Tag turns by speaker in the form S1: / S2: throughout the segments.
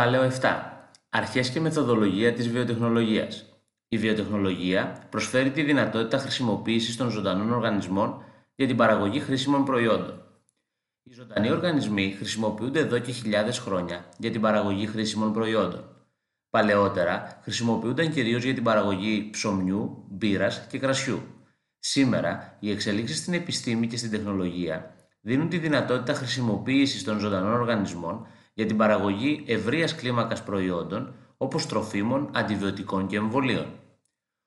S1: Κεφάλαιο 7. Αρχές και μεθοδολογία της βιοτεχνολογίας. Η βιοτεχνολογία προσφέρει τη δυνατότητα χρησιμοποίησης των ζωντανών οργανισμών για την παραγωγή χρήσιμων προϊόντων. Οι ζωντανοί οργανισμοί χρησιμοποιούνται εδώ και χιλιάδες χρόνια για την παραγωγή χρήσιμων προϊόντων. Παλαιότερα χρησιμοποιούνταν κυρίως για την παραγωγή ψωμιού, μπύρας και κρασιού. Σήμερα, οι εξελίξεις στην επιστήμη και στην τεχνολογία δίνουν τη δυνατότητα χρησιμοποίησης των ζωντανών οργανισμών για την παραγωγή ευρείας κλίμακας προϊόντων όπως τροφίμων, αντιβιωτικών και εμβολίων.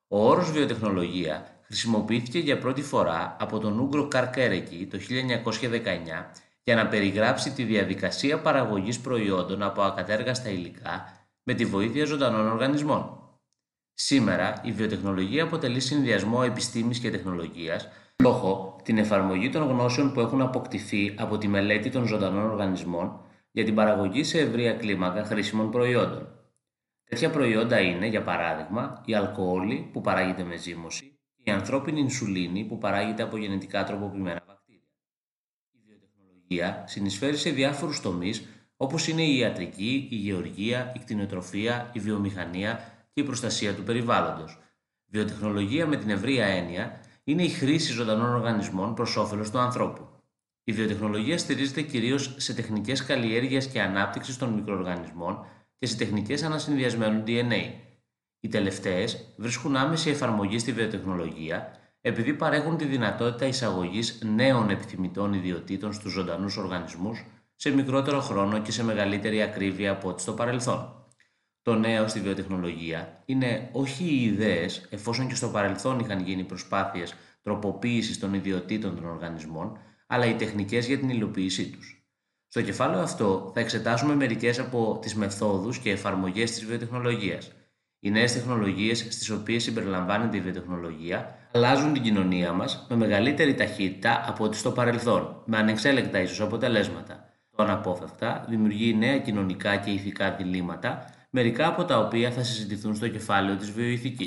S1: Ο όρος βιοτεχνολογία χρησιμοποιήθηκε για πρώτη φορά από τον Ούγκρο Καρκέρεκη το 1919 για να περιγράψει τη διαδικασία παραγωγής προϊόντων από ακατέργαστα υλικά με τη βοήθεια ζωντανών οργανισμών. Σήμερα, η βιοτεχνολογία αποτελεί συνδυασμό επιστήμης και τεχνολογίας στόχο την εφαρμογή των γνώσεων που έχουν αποκτηθεί από τη μελέτη των ζωντανών οργανισμών για την παραγωγή σε ευρεία κλίμακα χρήσιμων προϊόντων. Τέτοια προϊόντα είναι, για παράδειγμα, η αλκοόλη που παράγεται με ζύμωση και η ανθρώπινη ινσουλίνη που παράγεται από γενετικά τροποποιημένα βακτήρια. Η βιοτεχνολογία συνεισφέρει σε διάφορους τομείς όπως είναι η ιατρική, η γεωργία, η κτηνοτροφία, η βιομηχανία και η προστασία του περιβάλλοντος. Βιοτεχνολογία με την ευρεία έννοια είναι η χρήση ζωντανών οργανισμών προς όφελος του ανθρώπου. Η βιοτεχνολογία στηρίζεται κυρίως σε τεχνικές καλλιέργεια και ανάπτυξης των μικροοργανισμών και σε τεχνικές ανασυνδυασμένου DNA. Οι τελευταίες βρίσκουν άμεση εφαρμογή στη βιοτεχνολογία επειδή παρέχουν τη δυνατότητα εισαγωγής νέων επιθυμητών ιδιωτήτων στους ζωντανούς οργανισμούς σε μικρότερο χρόνο και σε μεγαλύτερη ακρίβεια από ό,τι στο παρελθόν. Το νέο στη βιοτεχνολογία είναι όχι οι ιδέες, εφόσον και στο παρελθόν είχαν γίνει προσπάθειες τροποποίησης των ιδιωτήτων των οργανισμών, αλλά οι τεχνικές για την υλοποίησή τους. Στο κεφάλαιο αυτό θα εξετάσουμε μερικές από τις μεθόδους και εφαρμογές της βιοτεχνολογίας. Οι νέες τεχνολογίες στις οποίες συμπεριλαμβάνεται η βιοτεχνολογία αλλάζουν την κοινωνία μας με μεγαλύτερη ταχύτητα από ό,τι στο παρελθόν, με ανεξέλεγκτα ίσως αποτελέσματα. Το αναπόφευκτα δημιουργεί νέα κοινωνικά και ηθικά διλήμματα, μερικά από τα οποία θα συζητηθούν στο κεφάλαιο της βιοειθικής.